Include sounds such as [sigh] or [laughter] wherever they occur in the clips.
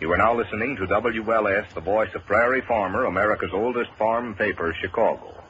You are now listening to WLS, the voice of Prairie Farmer, America's oldest farm paper, Chicago.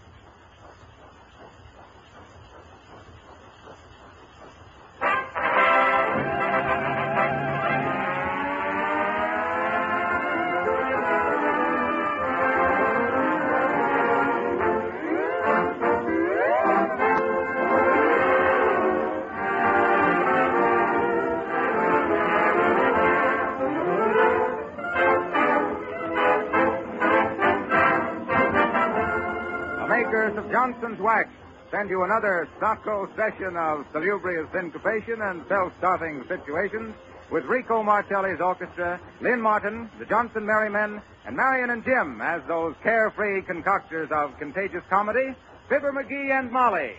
You another stocko session of salubrious syncopation and self-starting situations with Rico Marcelli's orchestra, Lynn Martin, the Johnson Merrymen, and Marion and Jim as those carefree concoctors of contagious comedy, Fibber McGee and Molly.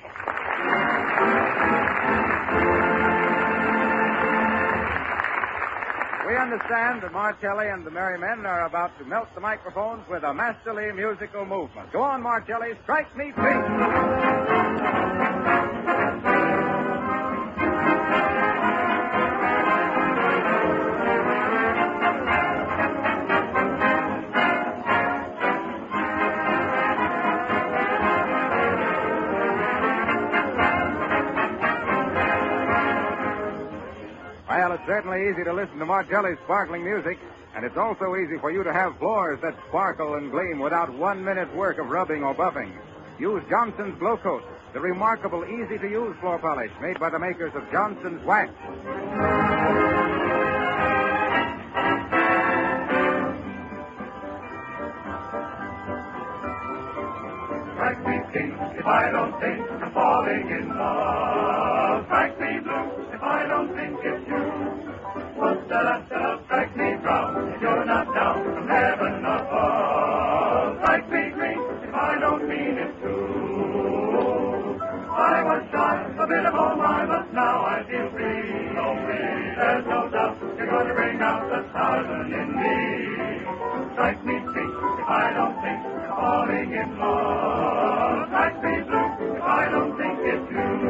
Understand that Marcelli and the Merrymen are about to melt the microphones with a masterly musical movement. Go on, Marcelli, strike me free. Certainly easy to listen to Marcelli's sparkling music, and it's also easy for you to have floors that sparkle and gleam without one minute's work of rubbing or buffing. Use Johnson's Glow Coat, the remarkable, easy to use floor polish made by the makers of Johnson's Wax. Me if I don't think I'm falling in love. Strike me blue if I don't think strike me if you're not down from heaven. Strike me green if I don't mean it true. I was shy, a bit of oh my, but now I feel free. There's no doubt you're going to bring out the thousand in me. Strike me if I don't think I'm falling in love. Strike me blue if I don't think it's you.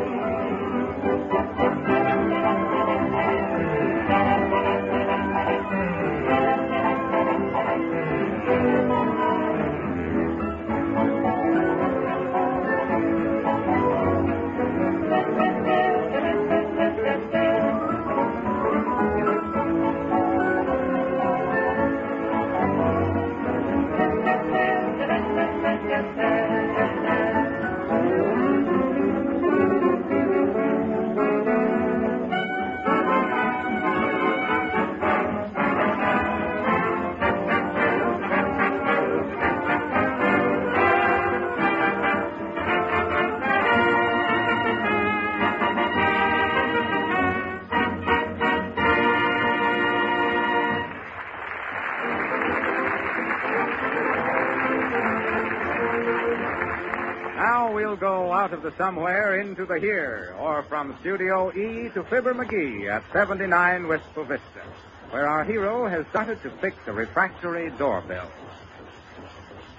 Go the somewhere into the here, or from Studio E to Fibber McGee at 79 Wistful Vista, where our hero has started to fix a refractory doorbell.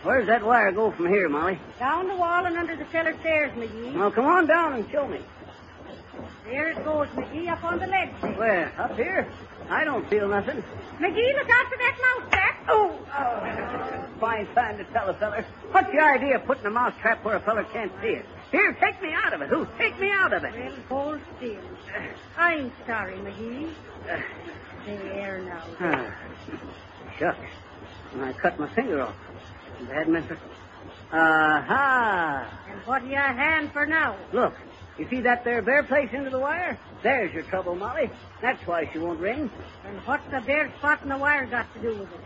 Where's that wire go from here, Molly? Down the wall and under the cellar stairs, McGee. Well, come on down and show me. There it goes, McGee, up on the ledge. Where? Up here? I don't feel nothing. McGee, look out for that mouse trap. Oh! oh. Fine time to tell a feller. What's the idea of putting a mouse trap where a feller can't see it? Here, take me out of it. Who? Take me out of it. Well, hold still. [sighs] I'm sorry, McGee. There now. [sighs] Ah, shucks. I cut my finger off. Bad mentor. Aha! And what you hand for now? Look, you see that there bare place into the wire? There's your trouble, Molly. That's why she won't ring. And what's the bare spot in the wire got to do with it?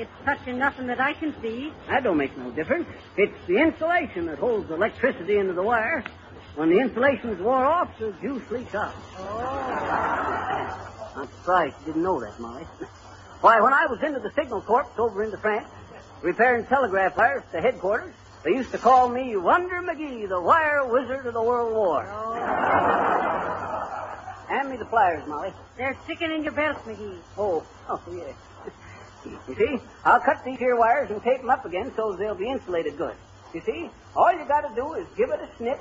It's touching nothing that I can see. That don't make no difference. It's the insulation that holds the electricity into the wire. When the insulation's wore off, the juice leaks out. Oh. I'm surprised you didn't know that, Molly. Why, when I was into the Signal Corps over into France, repairing telegraph wires to headquarters, they used to call me Wonder McGee, the wire wizard of the World War. Oh. Hand me the pliers, Molly. They're sticking in your belt, McGee. Oh, [laughs] oh, yeah. You see, I'll cut these here wires and tape them up again so they'll be insulated good. You see, all you got to do is give it a snip.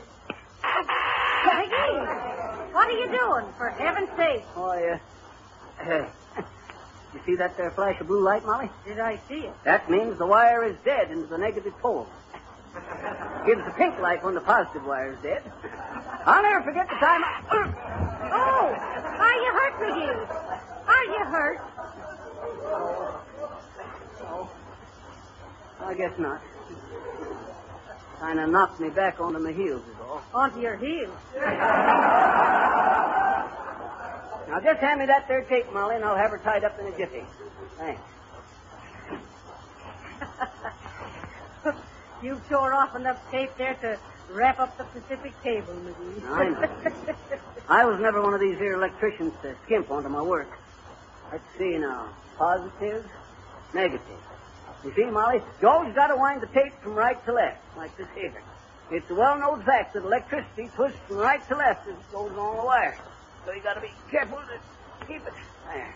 McGee, what are you doing, for heaven's sake? Oh, yeah. Uh, [laughs] You see that there flash of blue light, Molly? Did I see it? That means the wire is dead into the negative pole. Gives the pink light when the positive wire is dead. I'll never forget the time I... Oh! Are you hurt, McGee? Are you hurt? I guess not. Kind of knocked me back onto my heels is all. Onto your heels. Now just hand me that there tape, Molly, and I'll have her tied up in a jiffy. Thanks. [laughs] You've tore off enough tape there to wrap up the Pacific cable, McGee. I know. I was never one of these here electricians to skimp onto my work. Let's see now. Positive, negative. You see, Molly, you always got to wind the tape from right to left, like this here. It's a well-known fact that electricity twists from right to left as it goes along the wire. So you got to be careful to keep it. There.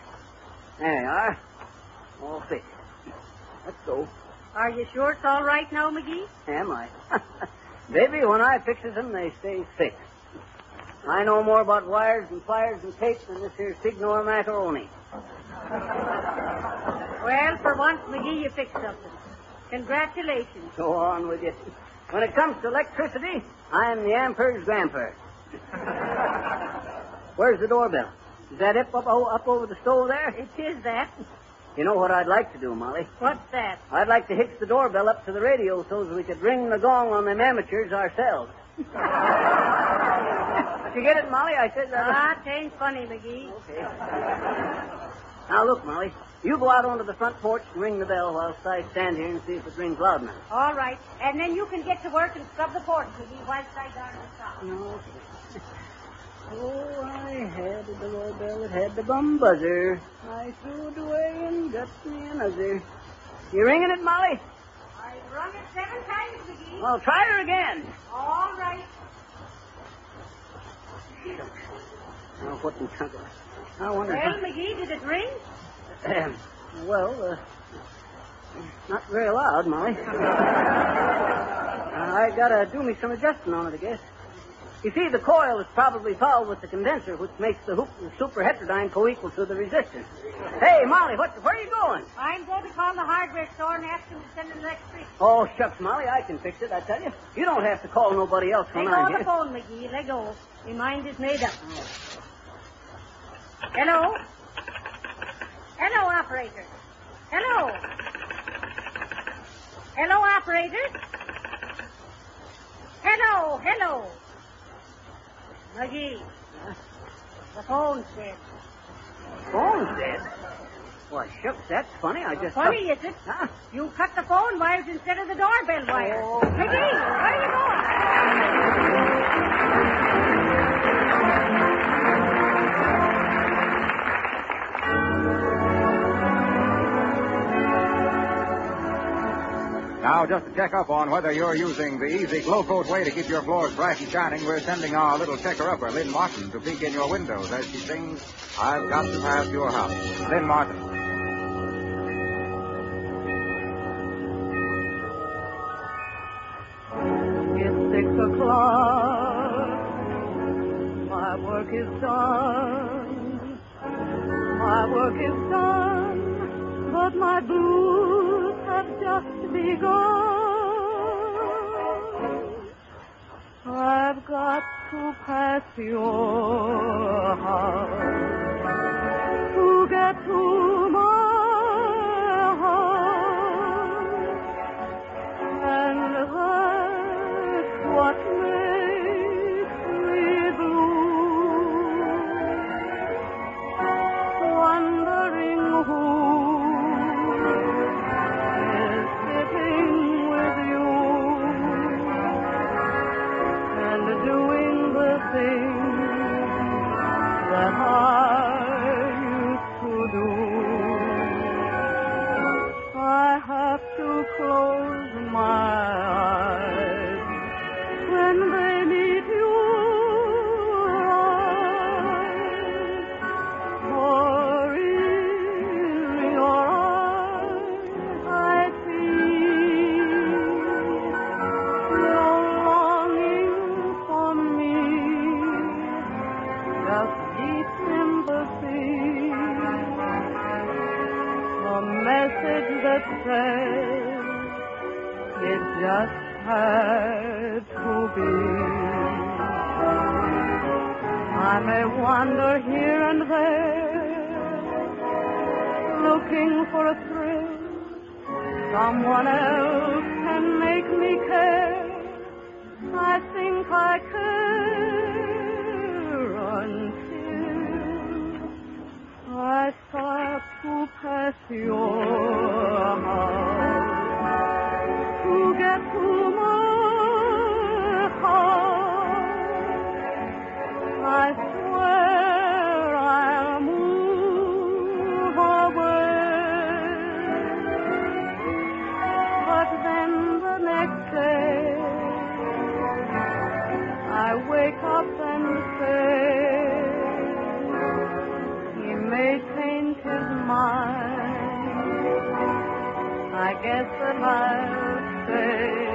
There you are. All fixed. Let's go. Are you sure it's all right now, McGee? Am I? [laughs] Baby, when I fixes them, they stay fixed. I know more about wires and pliers and tapes than this here Signor macaroni. [laughs] Well, for once, McGee, you fixed something. Congratulations. Go on with you. When it comes to electricity, I'm the Ampere's grandpa. [laughs] Where's the doorbell? Is that up, up, up over the stove there? It is that. You know what I'd like to do, Molly? What's that? I'd like to hitch the doorbell up to the radio so that we could ring the gong on them amateurs ourselves. [laughs] Did you get it, Molly? I said that. Ah, it ain't funny, McGee. Okay. Now look, Molly. You go out onto the front porch and ring the bell whilst I stand here and see if it rings loud enough. All right. And then you can get to work and scrub the porch, McGee, whilst I guard the shop. No. Oh, I had the doorbell. It had the bum buzzer. I threw it away and got me another. You ringing it, Molly? I've rung it seven times, McGee. Well, try her again. All right. Now, what in of... I wonder... Well, McGee, did it ring? [clears throat] Well, uh, not very loud, Molly. uh, I gotta do me some adjusting on it, I guess. You see, the coil is probably fouled with the condenser, which makes the hoop the superheterodyne co-equal to the resistance. Hey, Molly, what, where are you going? I'm going to call the hardware store and ask them to send an electrician. Oh, shucks, Molly, I can fix it, I tell you. You don't have to call nobody else when I'm of the here. phone, McGee. Let go. My mind is made up. Hello? Hello, operator. Hello? Hello, operator? Hello, hello. McGee. The phone's dead. Phone's dead. Why, shucks, that's funny. I just... Funny, is it? Huh? You cut the phone wires instead of the doorbell wires. Oh. McGee, where are you going? Now, just to check up on whether you're using the easy glow coat way to keep your floors bright and shining, we're sending our little checker-upper, Lynn Martin, to peek in your windows as she sings, I've Got to Pass Your House. Lynn Martin. It's six o'clock. My work is done. My work is done, but my have begun. I've got to pass your house to get to there, looking for a thrill. Someone else can make me care. I think I care until I start to pass your house to get to my heart. I I guess that I'll say,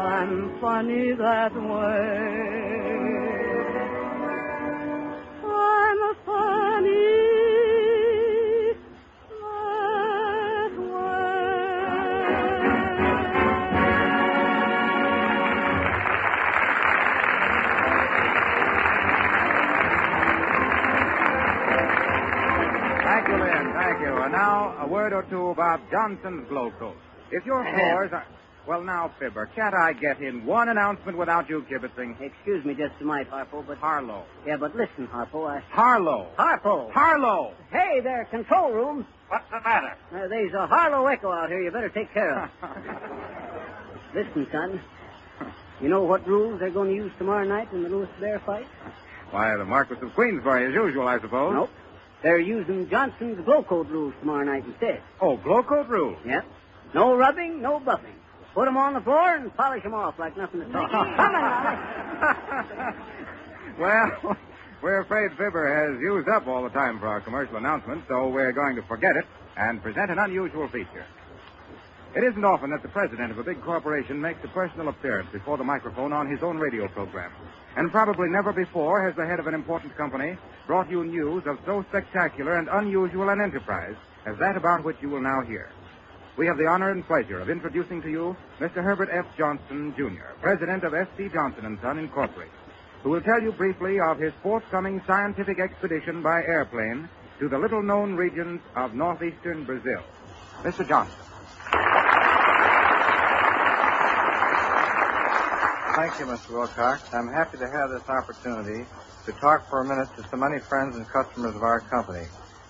I'm funny that way. I'm a funny a word or two about Johnson's Glow Coat. If your [laughs] floors are. Well, now, Fibber, can't I get in one announcement without you kibitzing? Excuse me just a minute, Harpo, but Harlow. yeah, but listen, Harpo. I... Harlow. Harpo. Harlow. Hey there, control room. What's the matter? Uh, there's a Harlow Echo out here. You better take care of. [laughs] listen, son. You know what rules they're going to use tomorrow night in the Louis Baer fight? Why, the Marquis of Queensberry, as usual, I suppose. Nope. They're using Johnson's Glow Coat rules tomorrow night instead. Oh, Glow Coat rules? Yep. No rubbing, no buffing. Put 'em on the floor and polish 'em off like nothing at all. [laughs] Come on, [laughs] well, we're afraid Fibber has used up all the time for our commercial announcement, so we're going to forget it and present an unusual feature. It isn't often that the president of a big corporation makes a personal appearance before the microphone on his own radio program. And probably never before has the head of an important company brought you news of so spectacular and unusual an enterprise as that about which you will now hear. We have the honor and pleasure of introducing to you Mr. Herbert F. Johnson, Jr., president of S.C. Johnson & Son, Incorporated, who will tell you briefly of his forthcoming scientific expedition by airplane to the little-known regions of northeastern Brazil. Mr. Johnson. Thank you, Mr. Wilcox. I'm happy to have this opportunity to talk for a minute to so many friends and customers of our company.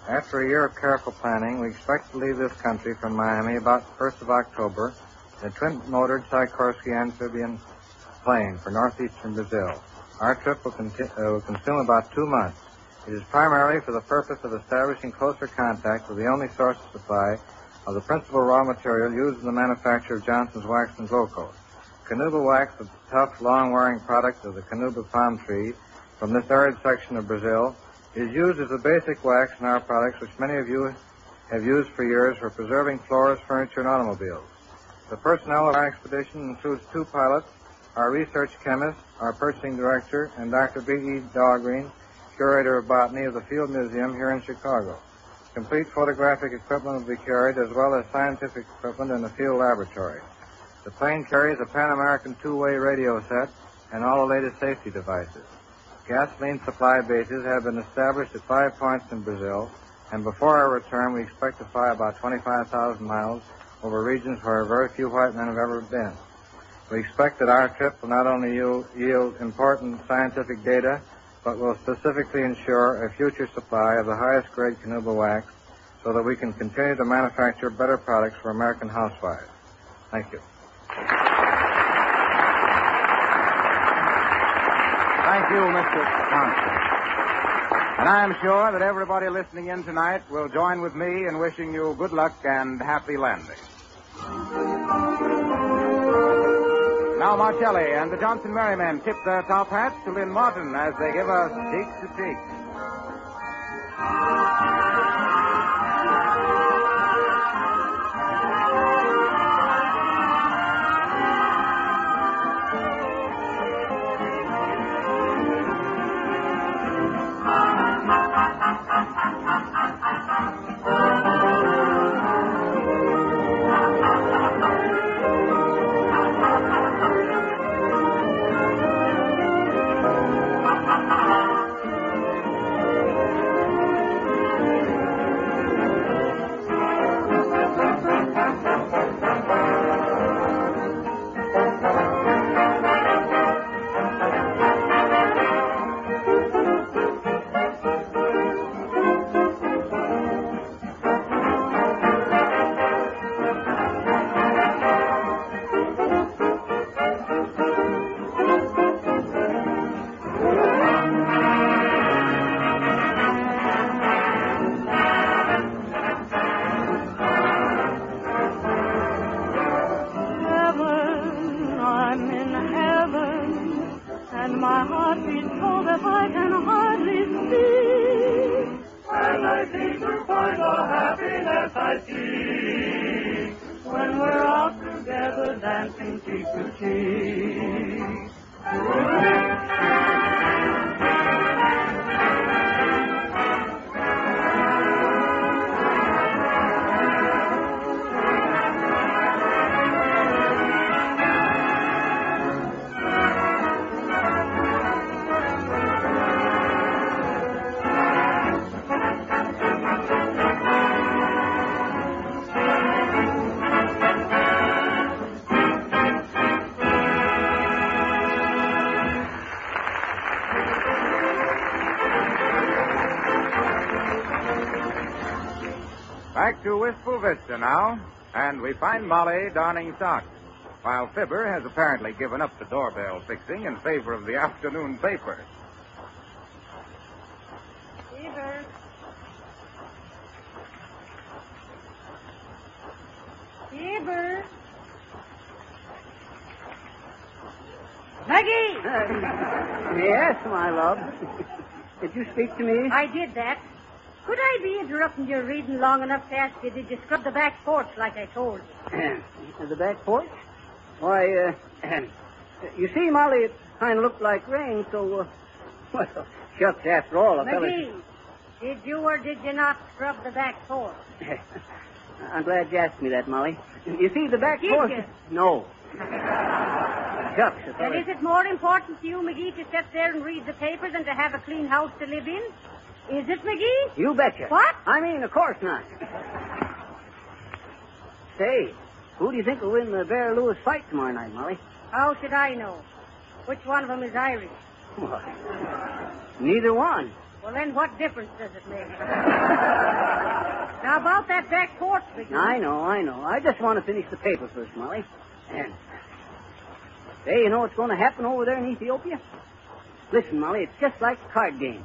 After a year of careful planning, we expect to leave this country from Miami about the 1st of October in a twin-motored Sikorsky amphibian plane for northeastern Brazil. Our trip will, conti- uh, will consume about two months. It is primarily for the purpose of establishing closer contact with the only source of supply of the principal raw material used in the manufacture of Johnson's wax and glow coat. Carnauba wax, the tough, long-wearing product of the Carnauba palm tree from this arid section of Brazil, is used as a basic wax in our products, which many of you have used for years for preserving floors, furniture, and automobiles. The personnel of our expedition includes two pilots, our research chemist, our purchasing director, and Dr. B.E. Dahlgren, curator of botany of the Field Museum here in Chicago. Complete photographic equipment will be carried, as well as scientific equipment in the field laboratory. The plane carries a Pan American two-way radio set and all the latest safety devices. Gasoline supply bases have been established at five points in Brazil, and before our return, we expect to fly about 25,000 miles over regions where very few white men have ever been. We expect that our trip will not only yield, important scientific data, but will specifically ensure a future supply of the highest grade Carnauba wax so that we can continue to manufacture better products for American housewives. Thank you. Thank you, Mr. Johnson. And I am sure that everybody listening in tonight will join with me in wishing you good luck and happy landing. Now Marcelli and the Johnson Merrymen tip their top hats to Lynn Martin as they give us cheek to cheek. Back to Wistful Vista now, and we find Molly darning socks, while Fibber has apparently given up the doorbell fixing in favor of the afternoon paper. Fibber. Fibber. Maggie! [laughs] yes, my love. Did you speak to me? I did that. Could I be interrupting your reading long enough to ask you, did you scrub the back porch like I told you? [clears throat] the back porch? Why, uh, [clears throat] you see, Molly, it kind of looked like rain, so, uh, [laughs] well, shucks, after all, a fella... McGee, did you or did you not scrub the back porch? [laughs] I'm glad you asked me that, Molly. You see, the back Did porch... you? No. [laughs] Shucks, a And is it more important to you, McGee, to sit there and read the paper than to have a clean house to live in? Is it, McGee? You betcha. What? I mean, of course not. Say, who do you think will win the Baer Louis fight tomorrow night, Molly? How should I know? Which one of them is Irish? What? Neither one. Well, then what difference does it make? now, about that back porch, McGee. I know, I know. I just want to finish the paper first, Molly. And say, you know what's going to happen over there in Ethiopia? Listen, Molly, it's just like a card game.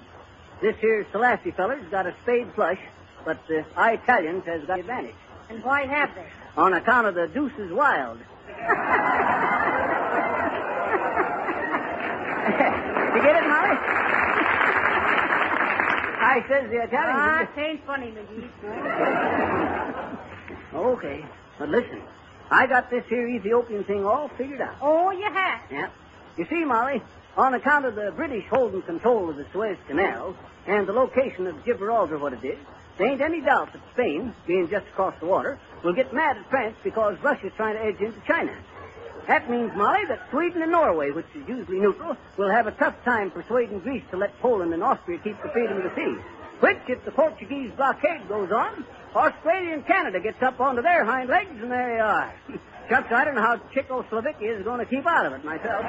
This here Selassie feller's got a spade flush, but the Italians has got the advantage And why have they? on account of the deuce is wild. [laughs] you get it, Molly? I says the Italians. Ah, it ain't funny, McGee. Okay, but listen, I got this here Ethiopian thing all figured out. Oh, you have. Yeah. You see, Molly, on account of the British holding control of the Suez Canal and the location of Gibraltar, what it is, there ain't any doubt that Spain, being just across the water, will get mad at France because Russia's trying to edge into China. That means, Molly, that Sweden and Norway, which is usually neutral, will have a tough time persuading Greece to let Poland and Austria keep the freedom of the sea. Which, if the Portuguese blockade goes on, Australia and Canada gets up onto their hind legs, and there you are. [laughs] Chucks, I don't know how Czechoslovakia is going to keep out of it myself.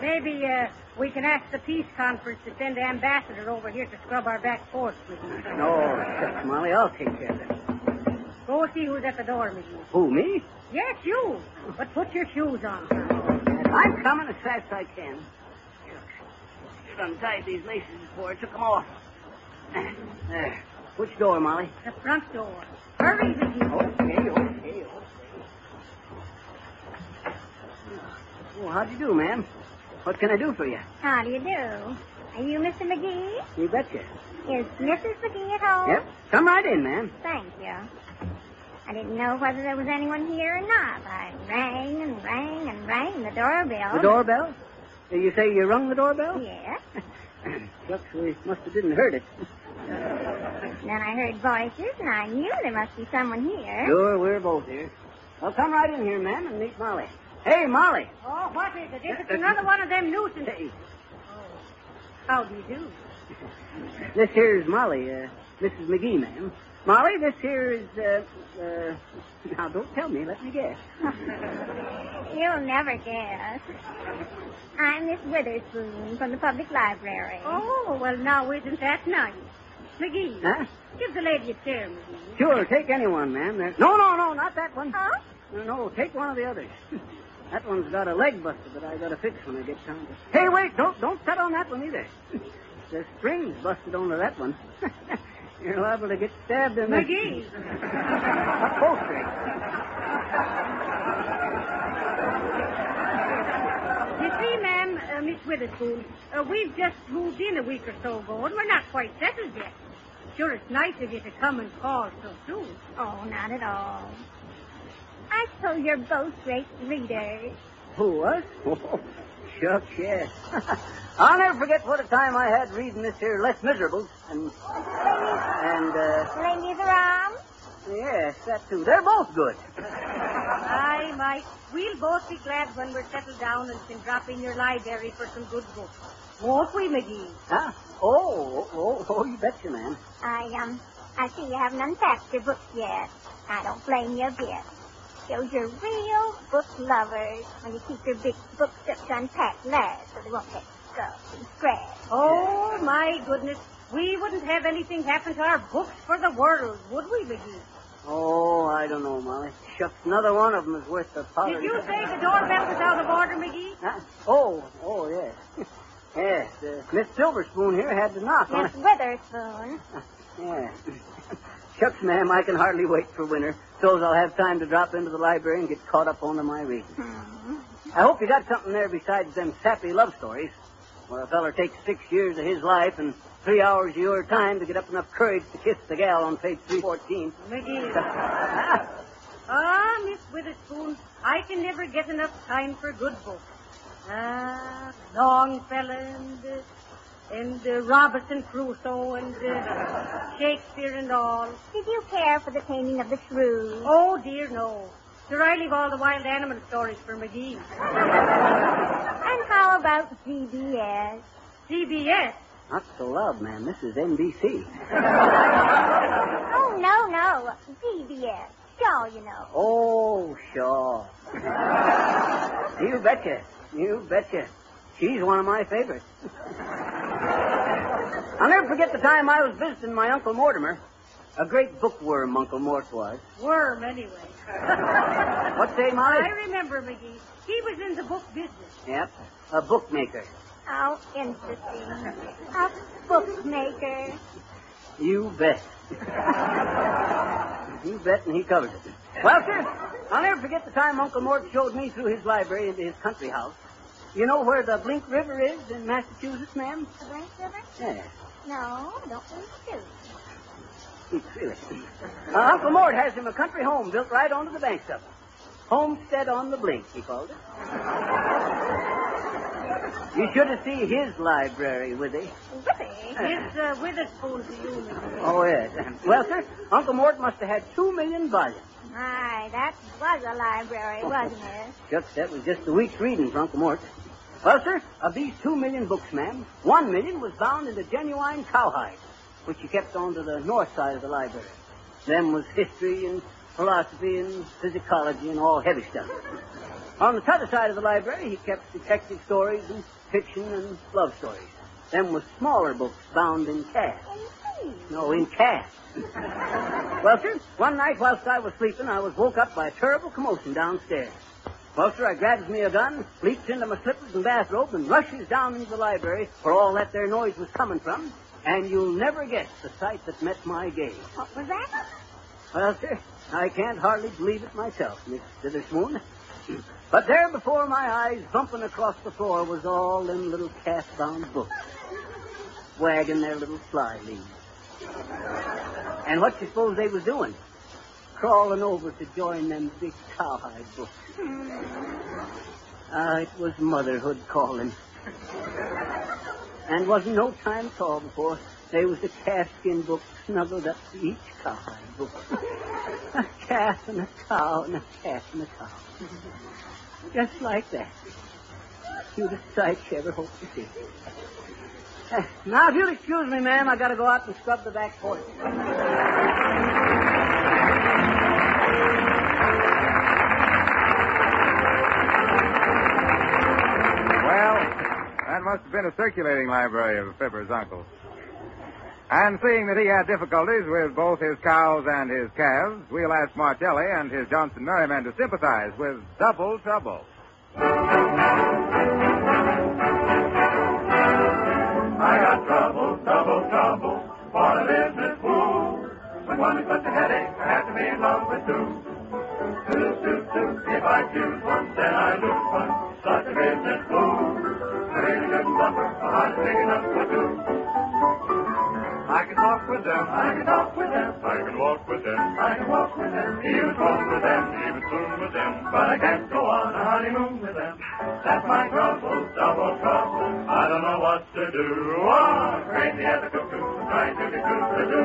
Maybe uh, we can ask the peace conference to send an ambassador over here to scrub our back porch, McGee. No, shucks, Molly, I'll take care of it. Go see who's at the door, McGee. Who, me? Yes, you. But put your shoes on. I'm coming as fast as I can. Should untied these laces before I took them off. There. Which door, Molly? The front door. Hurry, McGee. Okay, okay, okay. Oh, how do you do, ma'am? What can I do for you? How do you do? Are you Mr. McGee? You betcha. Is Mrs. McGee at home? Yep. Come right in, ma'am. Thank you. I didn't know whether there was anyone here or not. I rang and rang and rang the doorbell. The doorbell? You say you rung the doorbell? Yes. [laughs] Shucks, we must have didn't heard it. Then I heard voices, and I knew there must be someone here. Sure, we're both here. Well, come right in here, ma'am, and meet Molly. Hey, Molly. Oh, what is it? It's it? Is it another one of them nuisances? Hey, How do you do? this here's Molly, uh, Mrs. McGee, ma'am. Molly, this here is, uh, uh, now don't tell me, let me guess. [laughs] You'll never guess. I'm Miss Witherspoon from the public library. Oh, well, now isn't that nice? McGee, Huh? give the lady a chair, McGee. Sure, take any one, ma'am. No, no, no, not that one. Huh? No, no, take one of the others. [laughs] that one's got a leg busted that I gotta fix when I get time to. Hey, wait, don't don't cut on that one either. [laughs] the spring's busted onto that one. [laughs] You're liable to get stabbed in the. McGee. Upholstery. You see, ma'am, uh, Miss Witherspoon, uh, we've just moved in a week or so ago, and we're not quite settled yet. sure it's nice of you to come and call so soon. Oh, not at all. I suppose you're both great readers. Who was? [laughs] Oh, shucks, yes. [laughs] I'll never forget what a time I had reading this here Les Miserables. And, and, uh, Les Miserables? yes, that too. They're both good. [laughs] Aye, Mike. We'll both be glad when we're settled down and can drop in your library for some good books. Won't we, McGee? Huh? Oh, oh, oh, you betcha, man. I, um, I see you haven't unpacked your books yet. I don't blame you a bit. Shows you're real book lovers when you keep your big books up to unpack last so they won't get scuffed and scratched. Oh, my goodness. We wouldn't have anything happen to our books for the world, would we, McGee? Oh, I don't know, Molly. Shucks, another one of them is worth the powder. Did you say the doorbell was out of order, McGee? Huh? Oh, oh, yes. [laughs] yes, uh, Miss Silverspoon here had to knock on Miss Witherspoon. [laughs] Yeah. [laughs] Shucks, ma'am, I can hardly wait for winter. So's I'll have time to drop into the library and get caught up on my reading. Hmm. I hope you got something there besides them sappy love stories, where a feller takes six years of his life and three hours of your time to get up enough courage to kiss the gal on page 314. McGee. Ah, [laughs] Ah, Miss Witherspoon, I can never get enough time for good books. Ah, Longfellow and, uh, and uh, Robinson Crusoe and uh, Shakespeare and all. Did you care for the taming of the shrew? Oh, dear, no. Sure, I leave all the wild animal stories for McGee. And how about GBS? CBS. not so loud, ma'am. This is NBC. [laughs] Oh, no, no. CBS. Shaw, you know. Oh, sure. you betcha. You betcha. She's one of my favorites. [laughs] I'll never forget the time I was visiting my Uncle Mortimer. A great bookworm, Uncle Mort was. Worm, anyway. [laughs] What say, Molly? I remember McGee. He was in the book business. Yep, a bookmaker. How interesting. A bookmaker. You bet. you bet, and he covered it. Well, sir, I'll never forget the time Uncle Mort showed me through his library into his country house. You know where the Blink River is in Massachusetts, ma'am? The Blank River? Yeah. No, don't. It's really. Uh, Uncle Mort has him a country home built right onto the banks of it. Homestead on the Blink, he called it. You should have seen his library Withy. Withy? It's uh, Witherspoon to you. Oh, yes. Well, sir, Uncle Mort must have had two million volumes. My, that was a library, wasn't it? Shucks, that was just a week's reading for Uncle Mort. Well, sir, of these two million books, ma'am, one million was bound in the genuine cowhide, which he kept on to the north side of the library. Them was history and philosophy and physicology and all heavy stuff. On the other side of the library, he kept detective stories and fiction and love stories. Them was smaller books bound in calf. No, in calf. well, sir, one night whilst I was sleeping, I was woke up by a terrible commotion downstairs. Well, sir, I grabs me a gun, leaps into my slippers and bathrobe, and rushes down into the library where all that there noise was coming from. And you'll never guess the sight that met my gaze. What was that? Well, sir, I can't hardly believe it myself, Miss Witherspoon. [clears throat] But there before my eyes, bumping across the floor, was all them little calf-bound books, wagging their little fly leaves. And what you suppose they was doing? Crawling over to join them big cowhide books. Ah, it was motherhood calling. And wasn't no time at all before there was a calfskin book snuggled up to each cowhide book. A calf and a cow and a calf and a cow. Just like that. Cutest sight you ever hoped to see. Now, if you'll excuse me, ma'am, I gotta go out and scrub the back porch. That must have been a circulating library of Fibber's uncle. And seeing that he had difficulties with both his cows and his calves, we'll ask Marcelli and his Johnson Merrymen to sympathize with Double Trouble. I got trouble, trouble, trouble, for a business fool. When one is such a headache, I have to be in love with two. Two, two, I choose one, then I lose one. Such fool. A really good bumper, a heart big enough for two. I can talk with them. I can talk with them. I can walk with them. I can walk with them. Even spoon with them. Even spoon with them. But I can't go on a honeymoon with them. That's my trouble, double trouble. I don't know what to do. Oh, crazy as a cuckoo, trying to be good to do.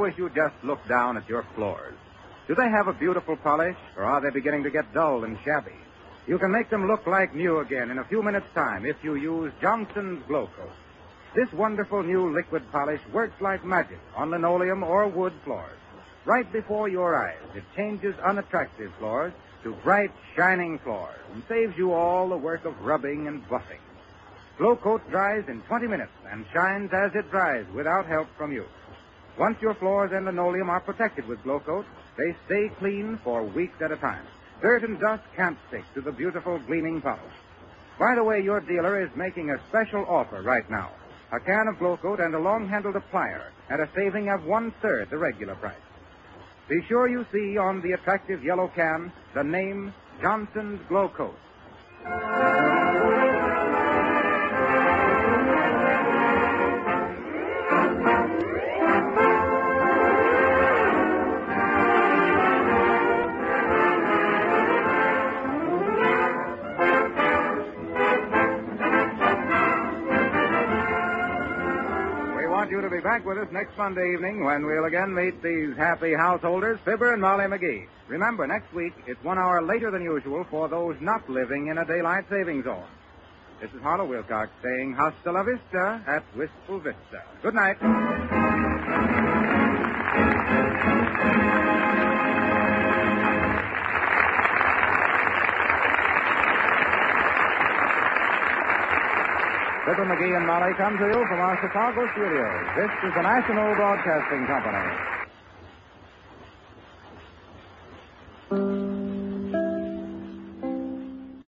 Wish you'd just look down at your floors. Do they have a beautiful polish, or are they beginning to get dull and shabby? You can make them look like new again in a few minutes' time if you use Johnson's Glow Coat. This wonderful new liquid polish works like magic on linoleum or wood floors. Right before your eyes, it changes unattractive floors to bright, shining floors and saves you all the work of rubbing and buffing. Glow Coat dries in 20 minutes and shines as it dries without help from you. Once your floors and linoleum are protected with Glow Coat, they stay clean for weeks at a time. Dirt and dust can't stick to the beautiful gleaming polish. By the way, your dealer is making a special offer right now. A can of Glow Coat and a long-handled applier at a saving of one-third the regular price. Be sure you see on the attractive yellow can the name Johnson's Glow Coat. Back with us next Monday evening when we'll again meet these happy householders, Fibber and Molly McGee. Remember, next week it's one hour later than usual for those not living in a daylight saving zone. This is Harlow Wilcox saying hasta la vista at Wistful Vista. Good night. Fibber McGee and Molly come to you from our Chicago studios. This is the National Broadcasting Company.